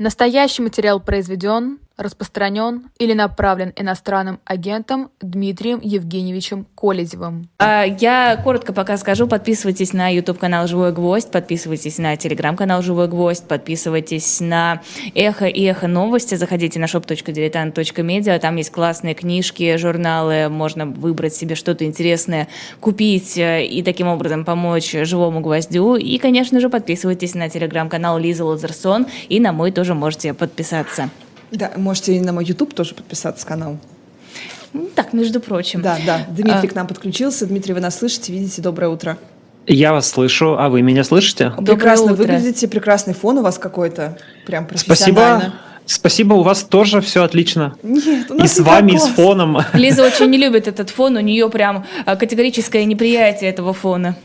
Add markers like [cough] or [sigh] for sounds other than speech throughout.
Настоящий материал произведен, распространен или направлен иностранным агентом Дмитрием Евгеньевичем Колезевым. А, я коротко пока скажу. Подписывайтесь на YouTube-канал «Живой гвоздь», подписывайтесь на телеграм-канал «Живой гвоздь», подписывайтесь на «Эхо» и «Эхо новости», заходите на shop.diletant.media, там есть классные книжки, журналы, можно выбрать себе что-то интересное, купить э, и таким образом помочь «Живому гвоздю». И, конечно же, подписывайтесь на телеграм-канал Лиза Лазерсон и на мой тоже можете подписаться. Да, можете и на мой YouTube тоже подписаться канал. Ну, так, между прочим. Да, да. Дмитрий а... к нам подключился. Дмитрий, вы нас слышите, видите? Доброе утро. Я вас слышу, а вы меня слышите? Прекрасно выглядите, прекрасный фон у вас какой-то, прям профессионально. Спасибо. Спасибо, у вас тоже все отлично. Нет, у нас и с вами, класс. и с фоном. Лиза очень не любит этот фон, у нее прям категорическое неприятие этого фона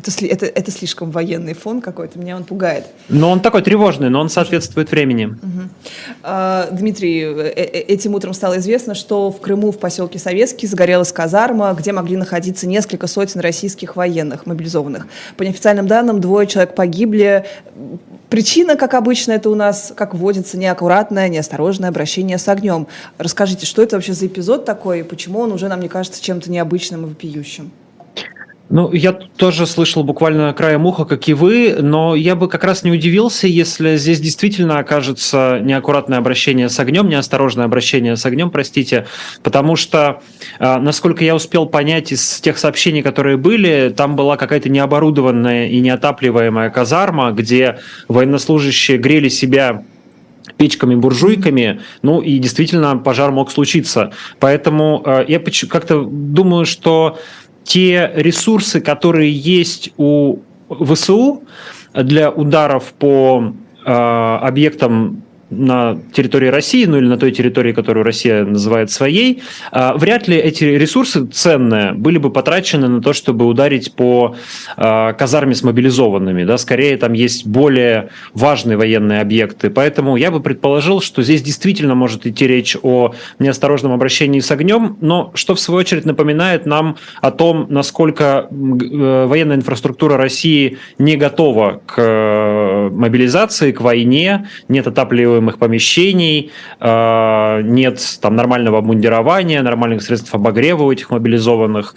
это, это, это слишком военный фон какой-то, меня он пугает. Но он такой тревожный, но он соответствует времени. Угу. Дмитрий, э, э, этим утром стало известно, что в Крыму в поселке Советский загорелась казарма, где могли находиться несколько сотен российских военных, мобилизованных. По неофициальным данным, двое человек погибли. Причина, как обычно, это у нас, как водится, неаккуратное, неосторожное обращение с огнем. Расскажите, что это вообще за эпизод такой, и почему он уже нам не кажется чем-то необычным и вопиющим? Ну, я тоже слышал буквально краем уха, как и вы, но я бы как раз не удивился, если здесь действительно окажется неаккуратное обращение с огнем, неосторожное обращение с огнем, простите, потому что, а, насколько я успел понять из тех сообщений, которые были, там была какая-то необорудованная и неотапливаемая казарма, где военнослужащие грели себя печками, буржуйками, ну и действительно пожар мог случиться. Поэтому э, я как-то думаю, что те ресурсы, которые есть у ВСУ для ударов по э, объектам на территории России, ну или на той территории, которую Россия называет своей, а, вряд ли эти ресурсы ценные были бы потрачены на то, чтобы ударить по а, казарме с мобилизованными. Да? Скорее, там есть более важные военные объекты. Поэтому я бы предположил, что здесь действительно может идти речь о неосторожном обращении с огнем, но что в свою очередь напоминает нам о том, насколько э, военная инфраструктура России не готова к э, мобилизации, к войне, нет отапливаемых оборудуемых помещений, э, нет там нормального обмундирования, нормальных средств обогрева у этих мобилизованных.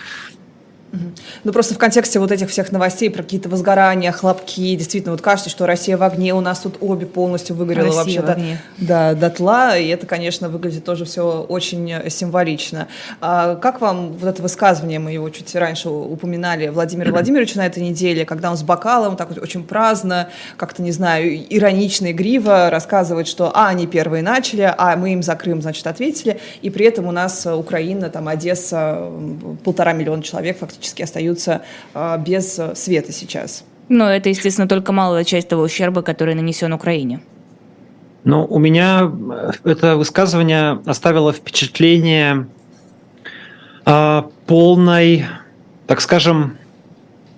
Ну, просто в контексте вот этих всех новостей про какие-то возгорания, хлопки, действительно, вот кажется, что Россия в огне, у нас тут обе полностью выгорела вообще до, да, дотла, и это, конечно, выглядит тоже все очень символично. А как вам вот это высказывание, мы его чуть раньше упоминали, Владимира [clears throat] Владимировича на этой неделе, когда он с бокалом, так вот очень праздно, как-то, не знаю, иронично, игриво рассказывает, что, а, они первые начали, а мы им за Крым, значит, ответили, и при этом у нас Украина, там, Одесса, полтора миллиона человек фактически практически остаются а, без света сейчас. Но это, естественно, только малая часть того ущерба, который нанесен Украине. Ну, у меня э, это высказывание оставило впечатление э, полной, так скажем,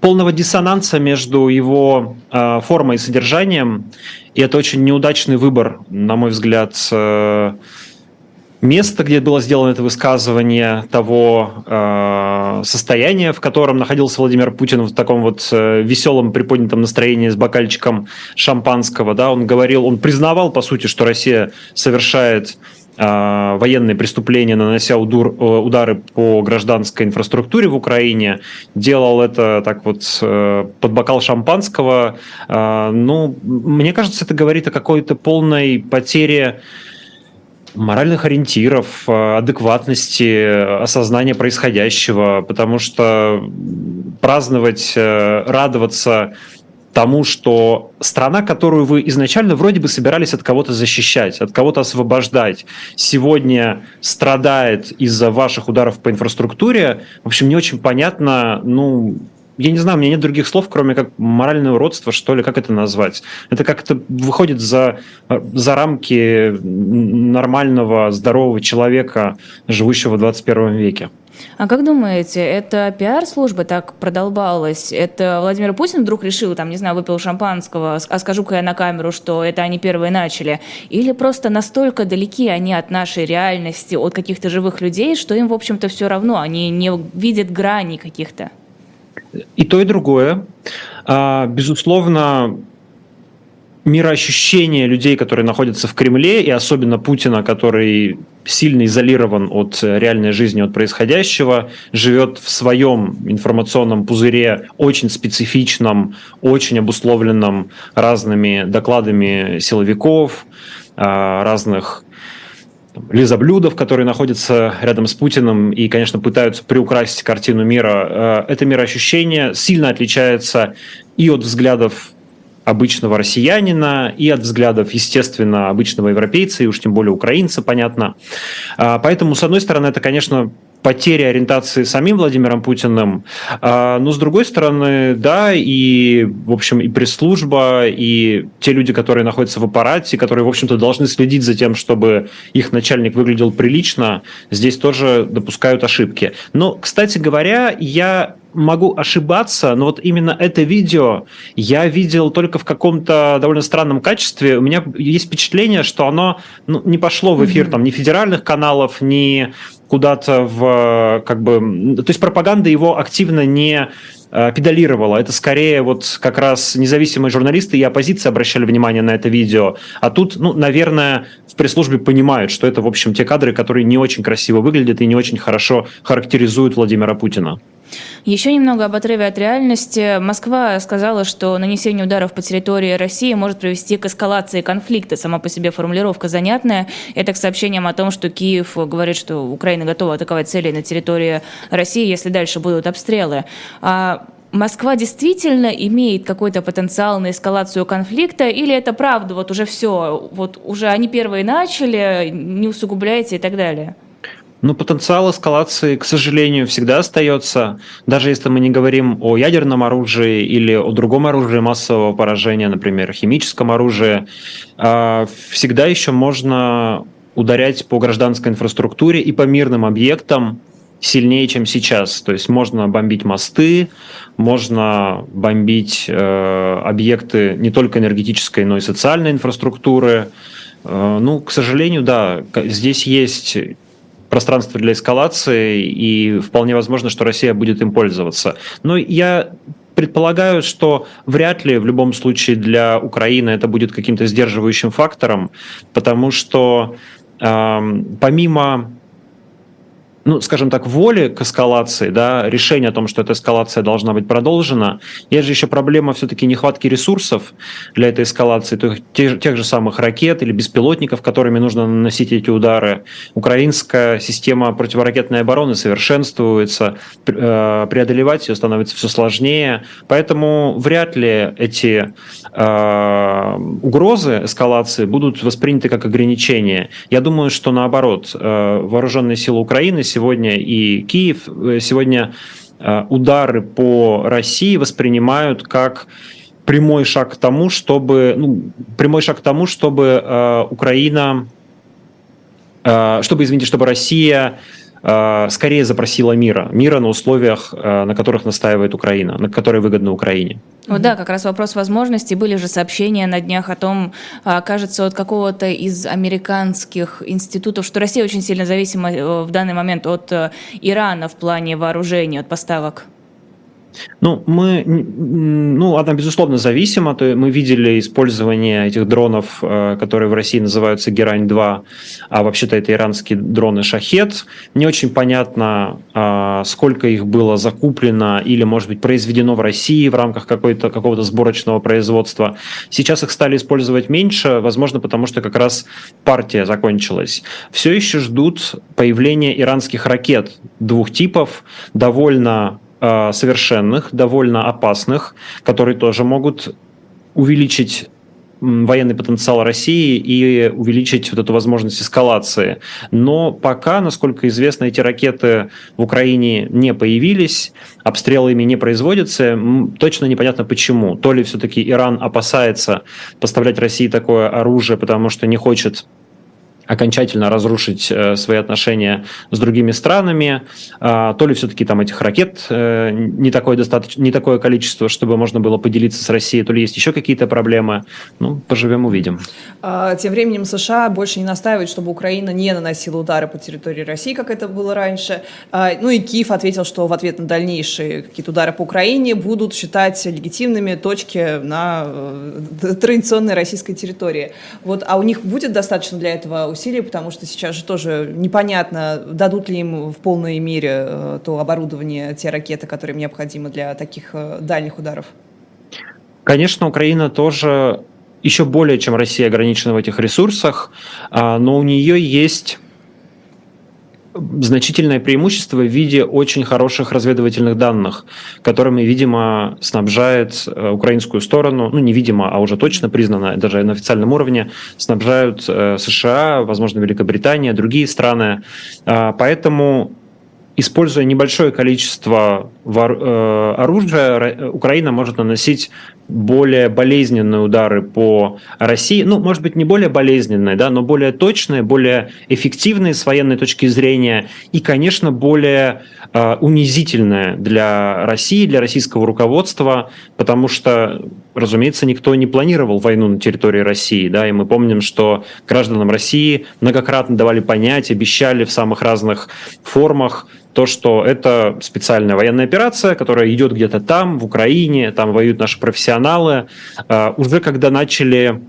полного диссонанса между его э, формой и содержанием. И это очень неудачный выбор, на мой взгляд, э, место, где было сделано это высказывание, того э, состояния, в котором находился Владимир Путин в таком вот э, веселом приподнятом настроении с бокальчиком шампанского, да, он говорил, он признавал, по сути, что Россия совершает э, военные преступления, нанося удар, э, удары по гражданской инфраструктуре в Украине, делал это так вот э, под бокал шампанского. Э, ну, мне кажется, это говорит о какой-то полной потере моральных ориентиров, э, адекватности, осознания происходящего, потому что праздновать, э, радоваться тому, что страна, которую вы изначально вроде бы собирались от кого-то защищать, от кого-то освобождать, сегодня страдает из-за ваших ударов по инфраструктуре, в общем, не очень понятно, ну, я не знаю, у меня нет других слов, кроме как моральное уродство, что ли, как это назвать. Это как-то выходит за, за рамки нормального, здорового человека, живущего в 21 веке. А как думаете, это пиар-служба так продолбалась? Это Владимир Путин вдруг решил, там, не знаю, выпил шампанского, а скажу-ка я на камеру, что это они первые начали? Или просто настолько далеки они от нашей реальности, от каких-то живых людей, что им, в общем-то, все равно, они не видят грани каких-то? И то, и другое. А, безусловно, мироощущение людей, которые находятся в Кремле, и особенно Путина, который сильно изолирован от реальной жизни, от происходящего, живет в своем информационном пузыре, очень специфичном, очень обусловленном разными докладами силовиков, а, разных лизоблюдов, которые находятся рядом с Путиным и, конечно, пытаются приукрасить картину мира. Э, это мироощущение сильно отличается и от взглядов обычного россиянина и от взглядов, естественно, обычного европейца, и уж тем более украинца, понятно. А, поэтому, с одной стороны, это, конечно, потеря ориентации самим Владимиром Путиным. А, но с другой стороны, да, и, в общем, и пресс-служба, и те люди, которые находятся в аппарате, которые, в общем-то, должны следить за тем, чтобы их начальник выглядел прилично, здесь тоже допускают ошибки. Но, кстати говоря, я могу ошибаться, но вот именно это видео я видел только в каком-то довольно странном качестве. У меня есть впечатление, что оно ну, не пошло в эфир mm-hmm. там ни федеральных каналов, ни куда-то в как бы... То есть пропаганда его активно не э, педалировала. Это скорее вот как раз независимые журналисты и оппозиция обращали внимание на это видео. А тут, ну, наверное, в пресс-службе понимают, что это, в общем, те кадры, которые не очень красиво выглядят и не очень хорошо характеризуют Владимира Путина. Еще немного об отрыве от реальности. Москва сказала, что нанесение ударов по территории России может привести к эскалации конфликта. Сама по себе формулировка занятная. Это к сообщениям о том, что Киев говорит, что Украина готова атаковать цели на территории России, если дальше будут обстрелы. А Москва действительно имеет какой-то потенциал на эскалацию конфликта, или это правда, вот уже все, вот уже они первые начали, не усугубляйте и так далее? Ну, потенциал эскалации, к сожалению, всегда остается. Даже если мы не говорим о ядерном оружии или о другом оружии массового поражения, например, химическом оружии, а, всегда еще можно ударять по гражданской инфраструктуре и по мирным объектам сильнее, чем сейчас. То есть можно бомбить мосты, можно бомбить э, объекты не только энергетической, но и социальной инфраструктуры. Э, ну, к сожалению, да, здесь есть пространство для эскалации, и вполне возможно, что Россия будет им пользоваться. Но я предполагаю, что вряд ли в любом случае для Украины это будет каким-то сдерживающим фактором, потому что э, помимо ну, скажем так, воли к эскалации, да, решение о том, что эта эскалация должна быть продолжена, есть же еще проблема все-таки нехватки ресурсов для этой эскалации, то тех, тех же самых ракет или беспилотников, которыми нужно наносить эти удары. Украинская система противоракетной обороны совершенствуется, э, преодолевать ее становится все сложнее, поэтому вряд ли эти э, угрозы эскалации будут восприняты как ограничения. Я думаю, что наоборот, э, вооруженные силы Украины сегодня и Киев. Э, сегодня э, удары по России воспринимают как прямой шаг к тому, чтобы ну, прямой шаг к тому, чтобы э, Украина, э, чтобы извините, чтобы Россия скорее запросила мира. Мира на условиях, э, на которых настаивает Украина, на которые выгодны Украине. Вот да, как раз вопрос возможностей. Были же сообщения на днях о том, а, кажется, от какого-то из американских институтов, что Россия очень сильно зависима э, в данный момент от Ирана в плане вооружений, от поставок. Ну, мы, ну, она, безусловно, зависима. То мы видели использование этих дронов, э, которые в России называются Герань-2, а вообще-то это иранские дроны «Шахет». Не очень понятно, а, сколько их было закуплено или, может быть, произведено в России в рамках какой-то, какого-то сборочного производства. Сейчас их стали использовать меньше, возможно, потому что как раз партия закончилась. Все еще ждут появления иранских ракет двух типов, довольно Э, совершенных, довольно опасных, которые тоже могут увеличить военный потенциал России и увеличить вот эту возможность эскалации. Но пока, насколько известно, эти ракеты в Украине не появились, обстрелы ими не производятся. Точно непонятно почему. То ли все-таки Иран опасается поставлять России такое оружие, потому что не хочет окончательно разрушить э, свои отношения с другими странами, э, то ли все-таки там этих ракет э, не такое, достаточно, не такое количество, чтобы можно было поделиться с Россией, то ли есть еще какие-то проблемы. Ну, поживем, увидим. А, тем временем США больше не настаивает, чтобы Украина не наносила удары по территории России, как это было раньше. А, ну и Киев ответил, что в ответ на дальнейшие какие-то удары по Украине будут считать легитимными точки на э, традиционной российской территории. Вот, а у них будет достаточно для этого усилий, потому что сейчас же тоже непонятно, дадут ли им в полной мере э, то оборудование, те ракеты, которые им необходимы для таких э, дальних ударов. Конечно, Украина тоже еще более, чем Россия, ограничена в этих ресурсах, а, но у нее есть значительное преимущество в виде очень хороших разведывательных данных, которыми, видимо, снабжает э, украинскую сторону, ну, не видимо, а уже точно признано, даже на официальном уровне, снабжают э, США, возможно, Великобритания, другие страны. А, поэтому используя небольшое количество э, оружия, Украина может наносить более болезненные удары по России. Ну, может быть, не более болезненные, да, но более точные, более эффективные с военной точки зрения и, конечно, более э, унизительные для России, для российского руководства, потому что, разумеется, никто не планировал войну на территории России, да, и мы помним, что гражданам России многократно давали понять, обещали в самых разных формах то, что это специальная военная операция, которая идет где-то там, в Украине, там воюют наши профессионалы. А, уже когда начали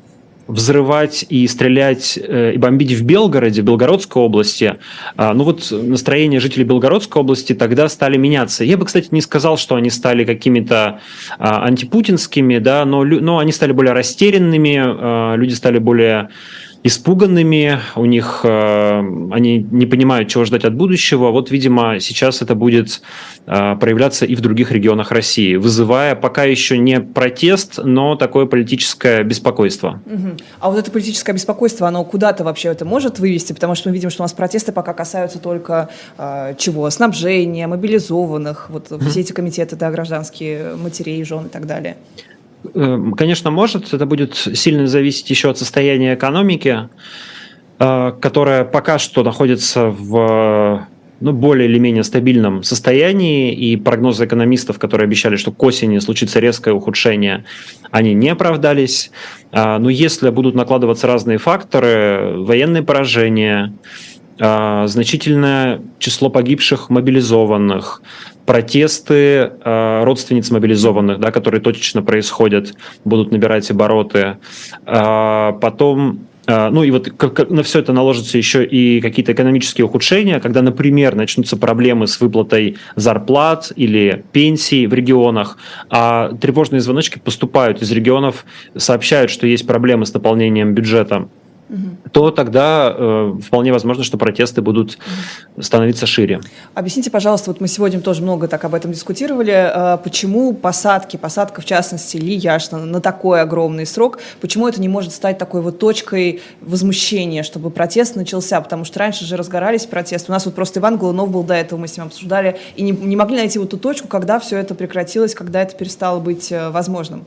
взрывать и стрелять э, и бомбить в Белгороде, Белгородской области, а, ну вот настроение жителей Белгородской области тогда стали меняться. Я бы, кстати, не сказал, что они стали какими-то а, антипутинскими, да, но, но они стали более растерянными, люди стали более испуганными, у них э, они не понимают, чего ждать от будущего. Вот, видимо, сейчас это будет э, проявляться и в других регионах России, вызывая пока еще не протест, но такое политическое беспокойство. Угу. А вот это политическое беспокойство, оно куда-то вообще это может вывести? Потому что мы видим, что у нас протесты пока касаются только э, чего? Снабжения, мобилизованных, вот угу. все эти комитеты, да, гражданские матерей, жен и так далее. Эм, конечно, может. Это будет сильно зависеть еще от состояния экономики, э, которая пока что находится в ну, более или менее стабильном состоянии, и прогнозы экономистов, которые обещали, что к осени случится резкое ухудшение, они не оправдались. А, но если будут накладываться разные факторы, военные поражения, значительное число погибших мобилизованных, протесты э, родственниц мобилизованных, да, которые точечно происходят, будут набирать обороты. Э, потом ну и вот на все это наложатся еще и какие-то экономические ухудшения, когда, например, начнутся проблемы с выплатой зарплат или пенсий в регионах, а тревожные звоночки поступают из регионов, сообщают, что есть проблемы с наполнением бюджета угу. то тогда э, вполне возможно, что протесты будут становиться шире. Объясните, пожалуйста, вот мы сегодня тоже много так об этом дискутировали, э, почему посадки, посадка в частности Ли Яшна на такой огромный срок, почему это не может стать такой вот точкой возмущения, чтобы протест начался, потому что раньше же разгорались протесты. У нас вот просто Иван Голунов был до этого, мы с ним обсуждали, и не, не могли найти вот ту точку, когда все это прекратилось, когда это перестало быть э, возможным.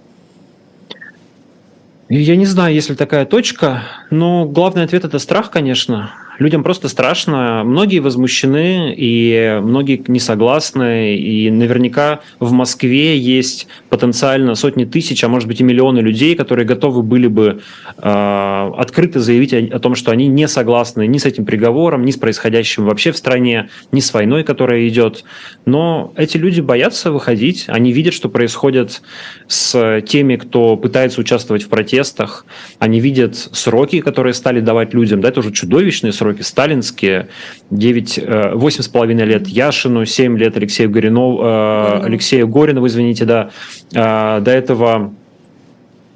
Я не знаю, есть ли такая точка, но главный ответ это страх, конечно. Людям просто страшно. Многие возмущены, и многие не согласны. И наверняка в Москве есть потенциально сотни тысяч, а может быть и миллионы людей, которые готовы были бы э, открыто заявить о, о том, что они не согласны ни с этим приговором, ни с происходящим вообще в стране, ни с войной, которая идет. Но эти люди боятся выходить. Они видят, что происходит с теми, кто пытается участвовать в протестах. Они видят сроки, которые стали давать людям. Да, это уже чудовищные сроки сроки сталинские, 9, 8,5 э, лет Яшину, 7 лет Алексею Горинову, э, Алексею Горинову, извините, да, э, до этого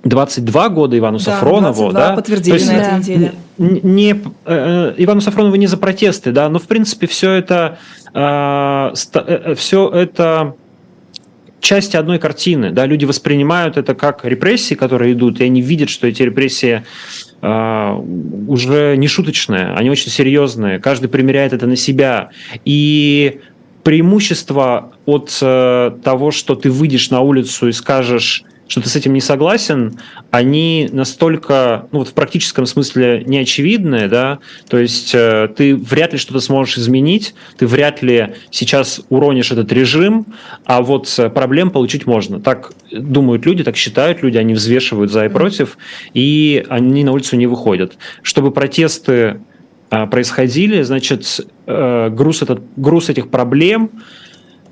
22 года Ивану да, Сафронову, 22 да, подтвердили есть, на этой неделе. Не, э, Ивану Сафронову не за протесты, да, но в принципе все это, э, все это части одной картины, да, люди воспринимают это как репрессии, которые идут, и они видят, что эти репрессии уже не шуточные, они очень серьезные. Каждый примеряет это на себя. И преимущество от э, того, что ты выйдешь на улицу и скажешь что ты с этим не согласен, они настолько, ну вот в практическом смысле неочевидные, да, то есть э, ты вряд ли что-то сможешь изменить, ты вряд ли сейчас уронишь этот режим, а вот проблем получить можно. Так думают люди, так считают люди, они взвешивают за и против, и они на улицу не выходят. Чтобы протесты э, происходили, значит, э, груз, этот, груз этих проблем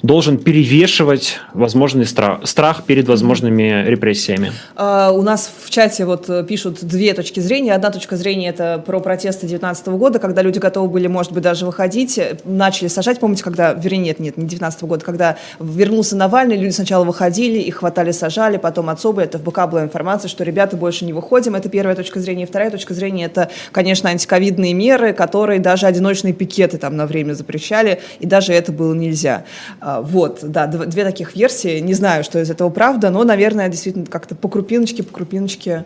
должен перевешивать возможный страх, страх перед возможными репрессиями. Uh, у нас в чате вот э, пишут две точки зрения. Одна точка зрения это про протесты 2019 года, когда люди готовы были, может быть, даже выходить, начали сажать. Помните, когда, вернее, нет, нет, не 2019 года, когда вернулся Навальный, люди сначала выходили, их хватали, сажали, потом от Соболя, это в БК была информация, что ребята больше не выходим. Это первая точка зрения. И вторая точка зрения это, конечно, антиковидные меры, которые даже одиночные пикеты там на время запрещали, и даже это было нельзя. А, вот, да, две таких версии. Не знаю, что из этого правда, но, наверное, действительно как-то по крупиночке, по крупиночке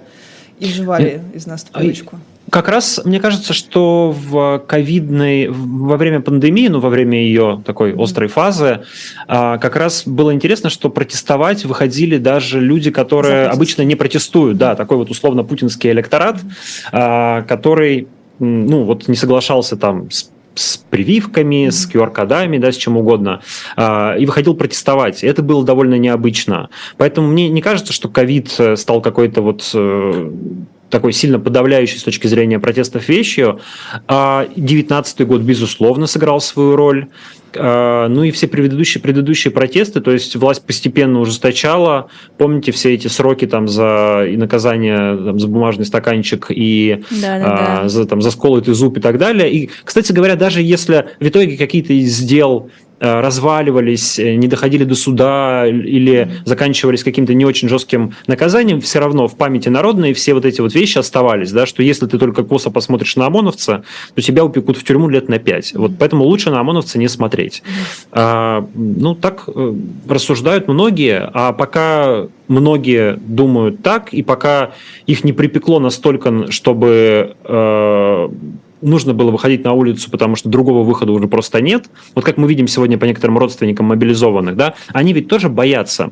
и жевали из нас трубочку. Как раз мне кажется, что в ковидной, во время пандемии, ну, во время ее такой острой фазы, а, как раз было интересно, что протестовать выходили даже люди, которые обычно не протестуют. Да, такой вот условно путинский электорат, а, который ну, вот не соглашался там с с прививками, с QR-кодами, да, с чем угодно, а, и выходил протестовать. Это было довольно необычно. Поэтому мне не кажется, что ковид э, стал какой-то вот э, такой сильно подавляющей с точки зрения протестов вещью. А 19 год, безусловно, сыграл свою роль. А, ну и все предыдущие, предыдущие протесты, то есть власть постепенно ужесточала. Помните все эти сроки там за и наказание там, за бумажный стаканчик и да, да, а, да. за, там, за сколотый зуб и так далее. И, кстати говоря, даже если в итоге какие-то из дел разваливались, э, не доходили до суда или заканчивались каким-то не очень жестким наказанием, все равно в памяти народной все вот эти вот вещи оставались, да, что если ты только косо посмотришь на ОМОНовца, то тебя упекут в тюрьму лет на пять. Вот поэтому лучше на ОМОНовца не смотреть. А, ну, так э, рассуждают многие, а пока многие думают так, и пока их не припекло настолько, чтобы э, нужно было выходить на улицу, потому что другого выхода уже просто нет. Вот как мы видим сегодня по некоторым родственникам мобилизованных, да, они ведь тоже боятся.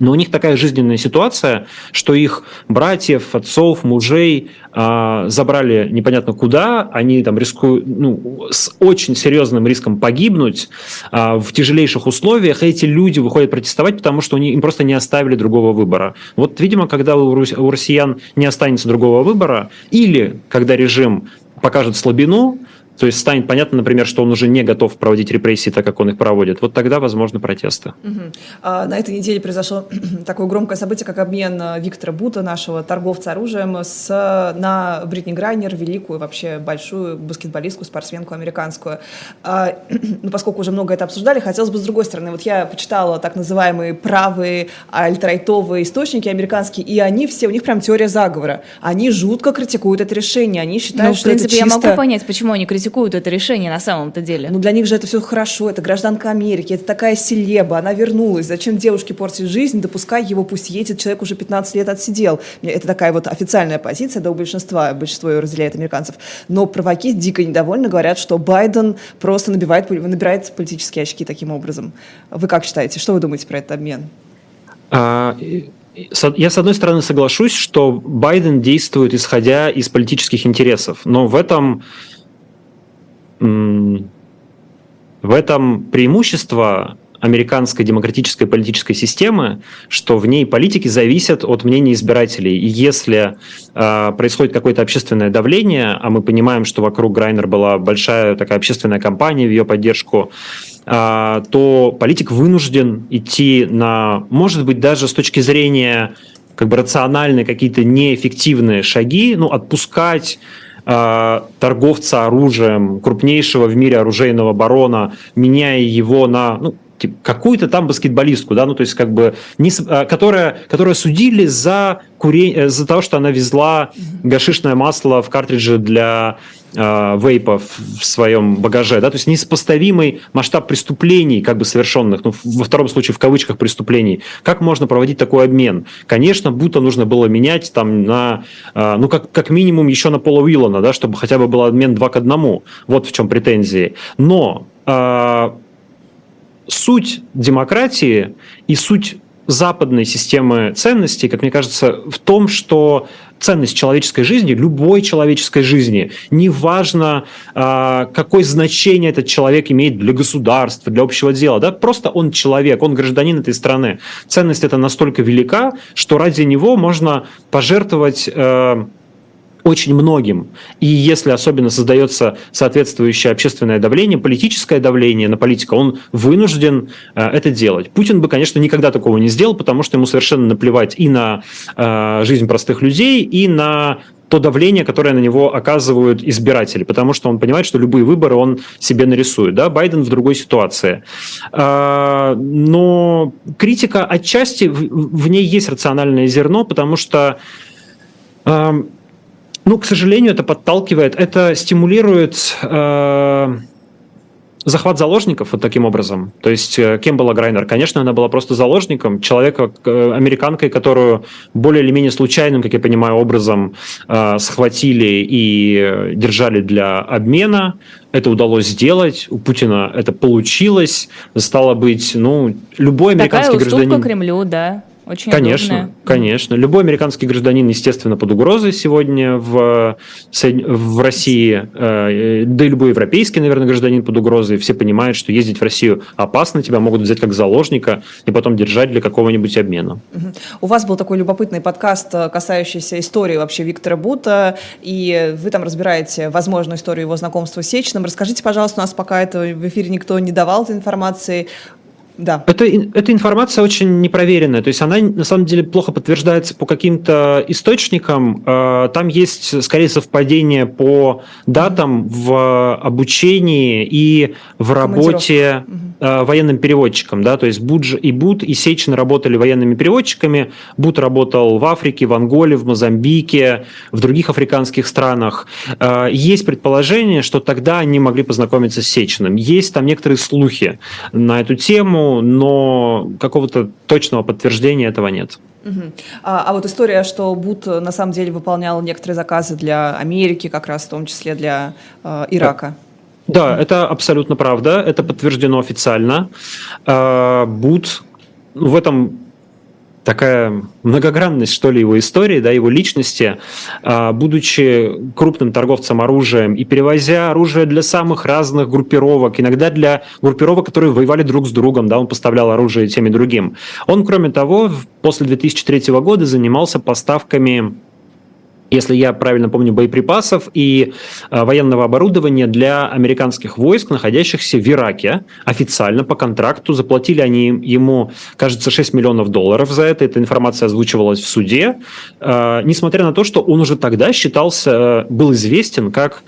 Но у них такая жизненная ситуация, что их братьев, отцов, мужей э, забрали непонятно куда, они там рискуют ну, с очень серьезным риском погибнуть э, в тяжелейших условиях. И эти люди выходят протестовать, потому что им просто не оставили другого выбора. Вот, видимо, когда у россиян не останется другого выбора, или когда режим покажет слабину, то есть станет понятно, например, что он уже не готов проводить репрессии так, как он их проводит. Вот тогда, возможно, протесты. Угу. А, на этой неделе произошло [clears throat] такое громкое событие, как обмен э, Виктора Бута, нашего торговца оружием, с, на Бритни Грайнер, великую, вообще большую баскетболистку, спортсменку американскую. А, [clears throat] ну, поскольку уже много это обсуждали, хотелось бы с другой стороны. Вот я почитала так называемые правые альтрайтовые источники американские, и они все, у них прям теория заговора. Они жутко критикуют это решение. Они считают, ну, что в принципе, это чисто... я могу понять, почему они критикуют критикуют это решение на самом-то деле. Ну, для них же это все хорошо, это гражданка Америки, это такая селеба, она вернулась. Зачем девушке портить жизнь, допускай его, пусть едет, человек уже 15 лет отсидел. Это такая вот официальная позиция, да, у большинства, большинство ее разделяет американцев. Но праваки дико недовольны, говорят, что Байден просто набивает, набирает политические очки таким образом. Вы как считаете, что вы думаете про этот обмен? А, я, с одной стороны, соглашусь, что Байден действует исходя из политических интересов, но в этом в этом преимущество американской демократической политической системы, что в ней политики зависят от мнения избирателей. И если э, происходит какое-то общественное давление, а мы понимаем, что вокруг Грайнер была большая такая общественная кампания в ее поддержку, э, то политик вынужден идти на, может быть, даже с точки зрения как бы рациональные какие-то неэффективные шаги, ну, отпускать торговца оружием, крупнейшего в мире оружейного барона, меняя его на ну, типа, какую-то там баскетболистку, да, ну то есть как бы не, э, которая, которая судили за курение, за то, что она везла гашишное масло в картридже для э, вейпа в своем багаже, да, то есть несопоставимый масштаб преступлений, как бы совершенных, ну, во втором случае в кавычках преступлений. Как можно проводить такой обмен? Конечно, будто нужно было менять там на, э, ну, как, как минимум еще на Пола Уиллана, да, чтобы хотя бы был обмен два к одному. Вот в чем претензии. Но э, суть демократии и суть западной системы ценностей, как мне кажется, в том, что ценность человеческой жизни, любой человеческой жизни, неважно, а, какое значение этот человек имеет для государства, для общего дела, да, просто он человек, он гражданин этой страны. Ценность эта настолько велика, что ради него можно пожертвовать э, очень многим. И если особенно создается соответствующее общественное давление, политическое давление на политика, он вынужден э, это делать. Путин бы, конечно, никогда такого не сделал, потому что ему совершенно наплевать и на э, жизнь простых людей, и на то давление, которое на него оказывают избиратели, потому что он понимает, что любые выборы он себе нарисует. Да? Байден в другой ситуации. Э, но критика отчасти, в, ней есть рациональное зерно, потому что э, ну, к сожалению, это подталкивает, это стимулирует э, захват заложников вот таким образом. То есть э, кем была Грайнер? Конечно, она была просто заложником, человека, э, американкой, которую более или менее случайным, как я понимаю, образом э, схватили и держали для обмена. Это удалось сделать, у Путина это получилось. Стало быть, ну, любой американский Такая гражданин... Кремлю, да. Очень конечно, удобная. конечно. Любой американский гражданин, естественно, под угрозой сегодня в, в России, э, да и любой европейский, наверное, гражданин под угрозой. Все понимают, что ездить в Россию опасно, тебя могут взять как заложника и потом держать для какого-нибудь обмена. У вас был такой любопытный подкаст, э, касающийся истории вообще Виктора Бута, и вы там разбираете возможную историю его знакомства с Сечным. Расскажите, пожалуйста, у нас пока это в эфире никто не давал этой информации, да. Это, эта информация очень непроверенная, то есть она на самом деле плохо подтверждается по каким-то источникам. Э, там есть скорее совпадение по датам в обучении и в работе угу. военным переводчиком. Да? То есть Будж и Буд и Сечин работали военными переводчиками. Буд работал в Африке, в Анголе, в Мозамбике, в других африканских странах. Э, есть предположение, что тогда они могли познакомиться с Сечиным. Есть там некоторые слухи на эту тему но какого-то точного подтверждения этого нет. Угу. А, а вот история, что Бут на самом деле выполнял некоторые заказы для Америки, как раз в том числе для э, Ирака. Да, это абсолютно правда, это подтверждено официально. Э, Бут в этом такая многогранность, что ли, его истории, да, его личности, а, будучи крупным торговцем оружием и перевозя оружие для самых разных группировок, иногда для группировок, которые воевали друг с другом, да, он поставлял оружие тем и другим. Он, кроме того, после 2003 года занимался поставками если я правильно помню, боеприпасов и э, военного оборудования для американских войск, находящихся в Ираке. Официально по контракту заплатили они ему, кажется, 6 миллионов долларов за это. Эта информация озвучивалась в суде. Э, несмотря на то, что он уже тогда считался, э, был известен как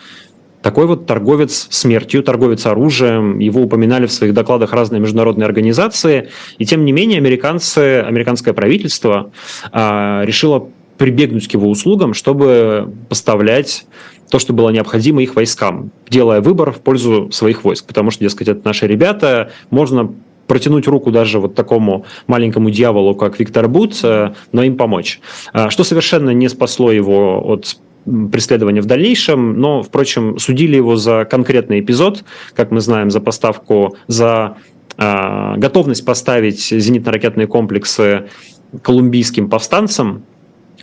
такой вот торговец смертью, торговец оружием, его упоминали в своих докладах разные международные организации, и тем не менее американцы, американское правительство а, решило прибегнуть к его услугам, чтобы поставлять то, что было необходимо их войскам, делая выбор в пользу своих войск. Потому что, дескать, это наши ребята, можно протянуть руку даже вот такому маленькому дьяволу, как Виктор Бут, э, но им помочь. А, что совершенно не спасло его от преследования в дальнейшем, но, впрочем, судили его за конкретный эпизод, как мы знаем, за поставку, за э, готовность поставить зенитно-ракетные комплексы колумбийским повстанцам,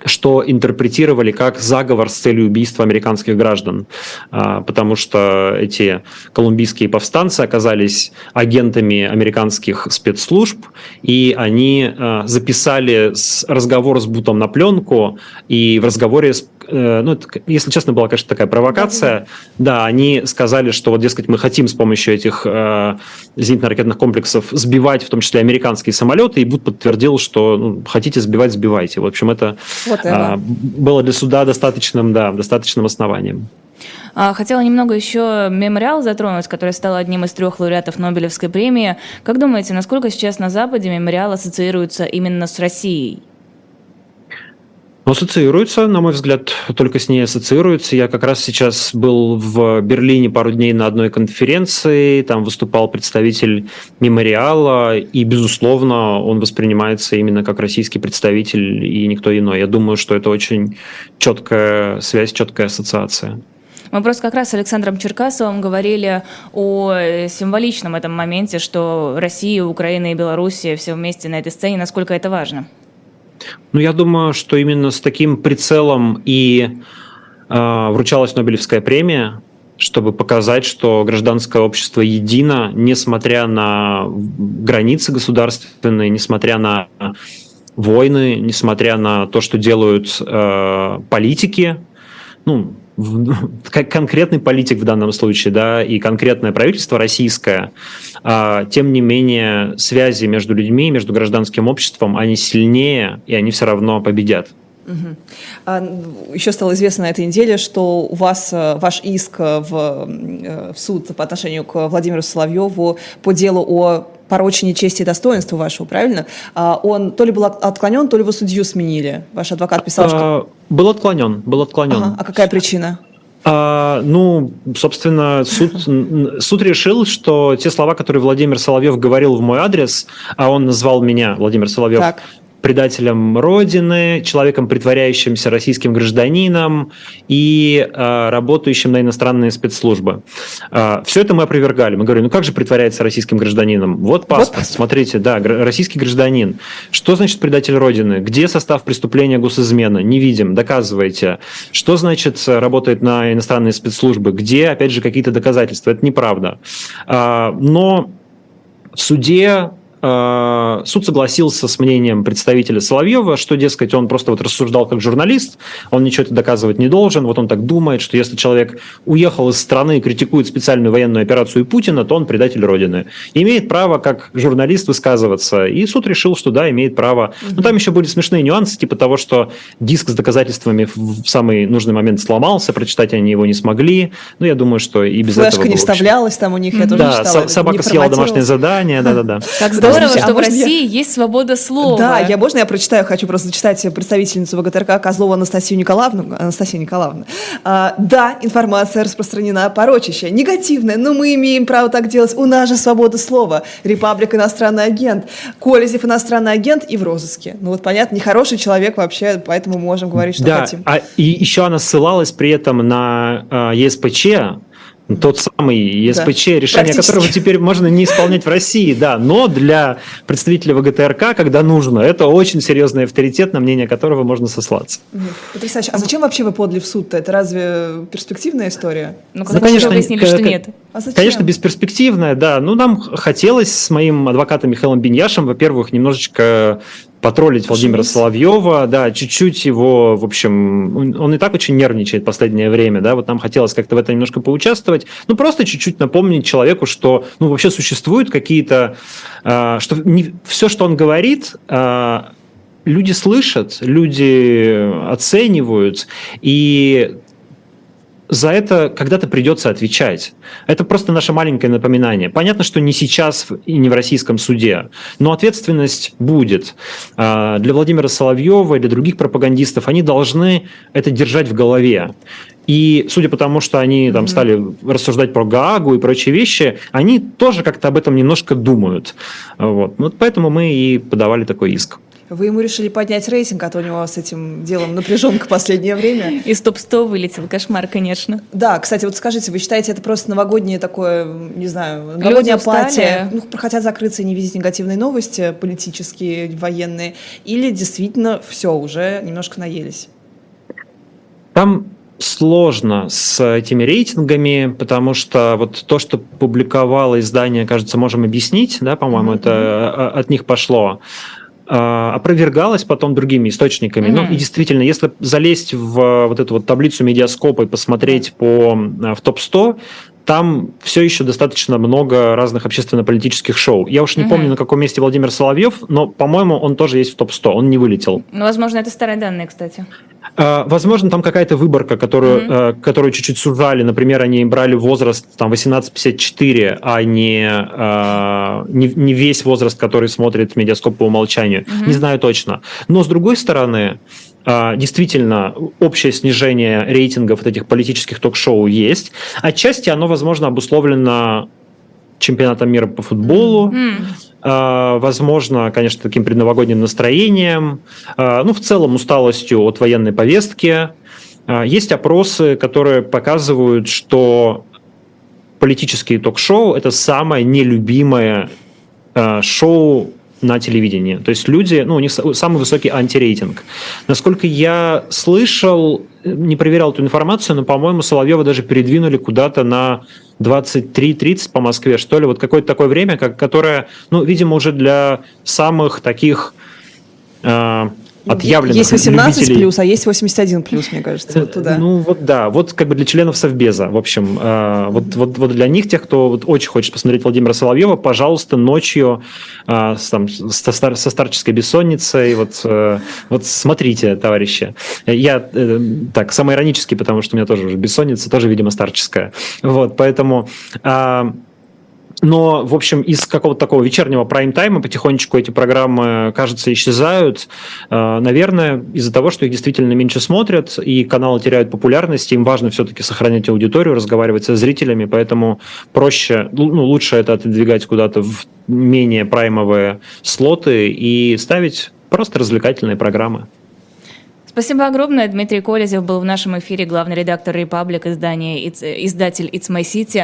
что интерпретировали как заговор с целью убийства американских граждан, а, потому что эти колумбийские повстанцы оказались агентами американских спецслужб, и они а, записали разговор с Бутом на пленку, и в разговоре с Э, ну, это, если честно, была, конечно, такая провокация. Да, да они сказали, что вот, дескать, мы хотим с помощью этих э, зенитно-ракетных комплексов сбивать, в том числе американские самолеты, и Буд подтвердил, что ну, хотите сбивать, сбивайте. В общем, это вот э, было для суда достаточным, да, достаточным основанием. А, хотела немного еще мемориал затронуть, который стал одним из трех лауреатов Нобелевской премии. Как думаете, насколько сейчас на Западе мемориал ассоциируется именно с Россией? Ассоциируется, на мой взгляд, только с ней ассоциируется. Я как раз сейчас был в Берлине пару дней на одной конференции, там выступал представитель мемориала, и, безусловно, он воспринимается именно как российский представитель и никто иной. Я думаю, что это очень четкая связь, четкая ассоциация. Мы просто как раз с Александром Черкасовым говорили о символичном этом моменте, что Россия, Украина и Белоруссия все вместе на этой сцене, насколько это важно. Ну, я думаю, что именно с таким прицелом и э, вручалась Нобелевская премия, чтобы показать, что гражданское общество едино, несмотря на границы государственные, несмотря на войны, несмотря на то, что делают э, политики, ну, конкретный политик в данном случае, да, и конкретное правительство российское, а, тем не менее связи между людьми, между гражданским обществом, они сильнее, и они все равно победят. Угу. А, еще стало известно на этой неделе, что у вас э, ваш иск в, э, в суд по отношению к Владимиру Соловьеву по делу о порочении чести и достоинства вашего, правильно? А, он то ли был отклонен, то ли вы судью сменили. Ваш адвокат писал, что... А, был отклонен, был отклонен. Ага. А какая причина? А, ну, собственно, суд, суд решил, что те слова, которые Владимир Соловьев говорил в мой адрес, а он назвал меня, Владимир Соловьев, так предателем Родины, человеком, притворяющимся российским гражданином и э, работающим на иностранные спецслужбы. Э, все это мы опровергали. Мы говорим, ну как же притворяется российским гражданином? Вот паспорт, вот. смотрите, да, российский гражданин. Что значит предатель Родины? Где состав преступления госизмена? Не видим, доказывайте. Что значит работает на иностранные спецслужбы? Где, опять же, какие-то доказательства? Это неправда. Э, но в суде Э, суд согласился с мнением представителя Соловьева, что, дескать, он просто вот рассуждал как журналист, он ничего это доказывать не должен, вот он так думает, что если человек уехал из страны и критикует специальную военную операцию Путина, то он предатель Родины. Имеет право как журналист высказываться. И суд решил, что да, имеет право. Но там еще были смешные нюансы, типа того, что диск с доказательствами в самый нужный момент сломался, прочитать они его не смогли. Ну, я думаю, что и без Флешка этого... не вставлялась там у них, я тоже Да, читала, собака съела домашнее задание, да-да-да. Как здорово, что а в России я... есть свобода слова. Да, я можно я прочитаю, хочу просто зачитать представительницу ВГТРК Козлову Анастасию Николаевну. Анастасия Николаевна. А, да, информация распространена порочащая, негативная, но мы имеем право так делать. У нас же свобода слова. Репаблик иностранный агент, Колезев иностранный агент и в розыске. Ну вот понятно, нехороший человек вообще, поэтому можем говорить, что да, хотим. А, и еще она ссылалась при этом на э, ЕСПЧ, тот самый ЕСПЧ, да, решение которого теперь можно не исполнять в России, да, но для представителя ВГТРК, когда нужно, это очень серьезный авторитет, на мнение которого можно сослаться. Потрясающе. А зачем вообще вы подали в суд-то? Это разве перспективная история? Ну, ну конечно, выяснили, что нет. А конечно, бесперспективная, да. Ну, нам хотелось с моим адвокатом Михаилом Беньяшем, во-первых, немножечко потроллить Владимира Соловьева, да, чуть-чуть его, в общем, он и так очень нервничает в последнее время, да, вот нам хотелось как-то в этом немножко поучаствовать, ну, просто чуть-чуть напомнить человеку, что, ну, вообще существуют какие-то, э, что не, все, что он говорит, э, люди слышат, люди оценивают, и за это когда-то придется отвечать. Это просто наше маленькое напоминание. Понятно, что не сейчас и не в российском суде, но ответственность будет. А, для Владимира Соловьева и для других пропагандистов они должны это держать в голове. И судя по тому, что они там стали рассуждать про Гаагу и прочие вещи, они тоже как-то об этом немножко думают. Вот. вот поэтому мы и подавали такой иск. Вы ему решили поднять рейтинг, а то у него с этим делом напряженка последнее время. [laughs] Из топ-100 вылетел, кошмар, конечно. Да, кстати, вот скажите, вы считаете, это просто новогоднее такое, не знаю, новогодняя апатия? Ну, хотят закрыться и не видеть негативные новости, политические, военные, или действительно все, уже немножко наелись? Там сложно с этими рейтингами, потому что вот то, что публиковало издание, кажется, можем объяснить, да, по-моему, mm-hmm. это от них пошло. А, опровергалось потом другими источниками. Mm-hmm. Ну и действительно, если залезть в вот эту вот таблицу медиаскопа и посмотреть по, а, в топ-100, там все еще достаточно много разных общественно-политических шоу. Я уж не mm-hmm. помню, на каком месте Владимир Соловьев, но, по-моему, он тоже есть в топ-100, он не вылетел. Ну, возможно, это старые данные, кстати. А, возможно, там какая-то выборка, которую, mm-hmm. которую чуть-чуть сужали. Например, они брали возраст там 18-54, а не, а, не, не весь возраст, который смотрит медиаскоп по умолчанию. Mm-hmm. Не знаю точно. Но, с другой стороны, действительно общее снижение рейтингов вот этих политических ток-шоу есть. Отчасти оно, возможно, обусловлено чемпионатом мира по футболу, mm. Возможно, конечно, таким предновогодним настроением, ну, в целом усталостью от военной повестки, а, есть опросы, которые показывают, что политические ток-шоу – это самое нелюбимое а, шоу на телевидении. То есть люди, ну, у них самый высокий антирейтинг. Насколько я слышал, не проверял эту информацию, но, по-моему, Соловьева даже передвинули куда-то на 23-30 по Москве, что ли, вот какое-то такое время, как, которое, ну, видимо, уже для самых таких э, отъявленных Есть 18 любителей. плюс, а есть 81 плюс, мне кажется, вот туда. Ну вот да, вот как бы для членов Совбеза, в общем, э, вот, вот, вот для них, тех, кто вот очень хочет посмотреть Владимира Соловьева, пожалуйста, ночью э, там, со, стар, со старческой бессонницей, вот, э, вот смотрите, товарищи. Я э, так, самоиронически, потому что у меня тоже уже бессонница, тоже, видимо, старческая. Вот, поэтому... Э, но, в общем, из какого-то такого вечернего прайм-тайма потихонечку эти программы, кажется, исчезают. Э, наверное, из-за того, что их действительно меньше смотрят, и каналы теряют популярность, им важно все-таки сохранять аудиторию, разговаривать со зрителями, поэтому проще, ну, лучше это отодвигать куда-то в менее праймовые слоты и ставить просто развлекательные программы. Спасибо огромное. Дмитрий Колезев был в нашем эфире, главный редактор «Репаблик», издание, издатель «It's My City».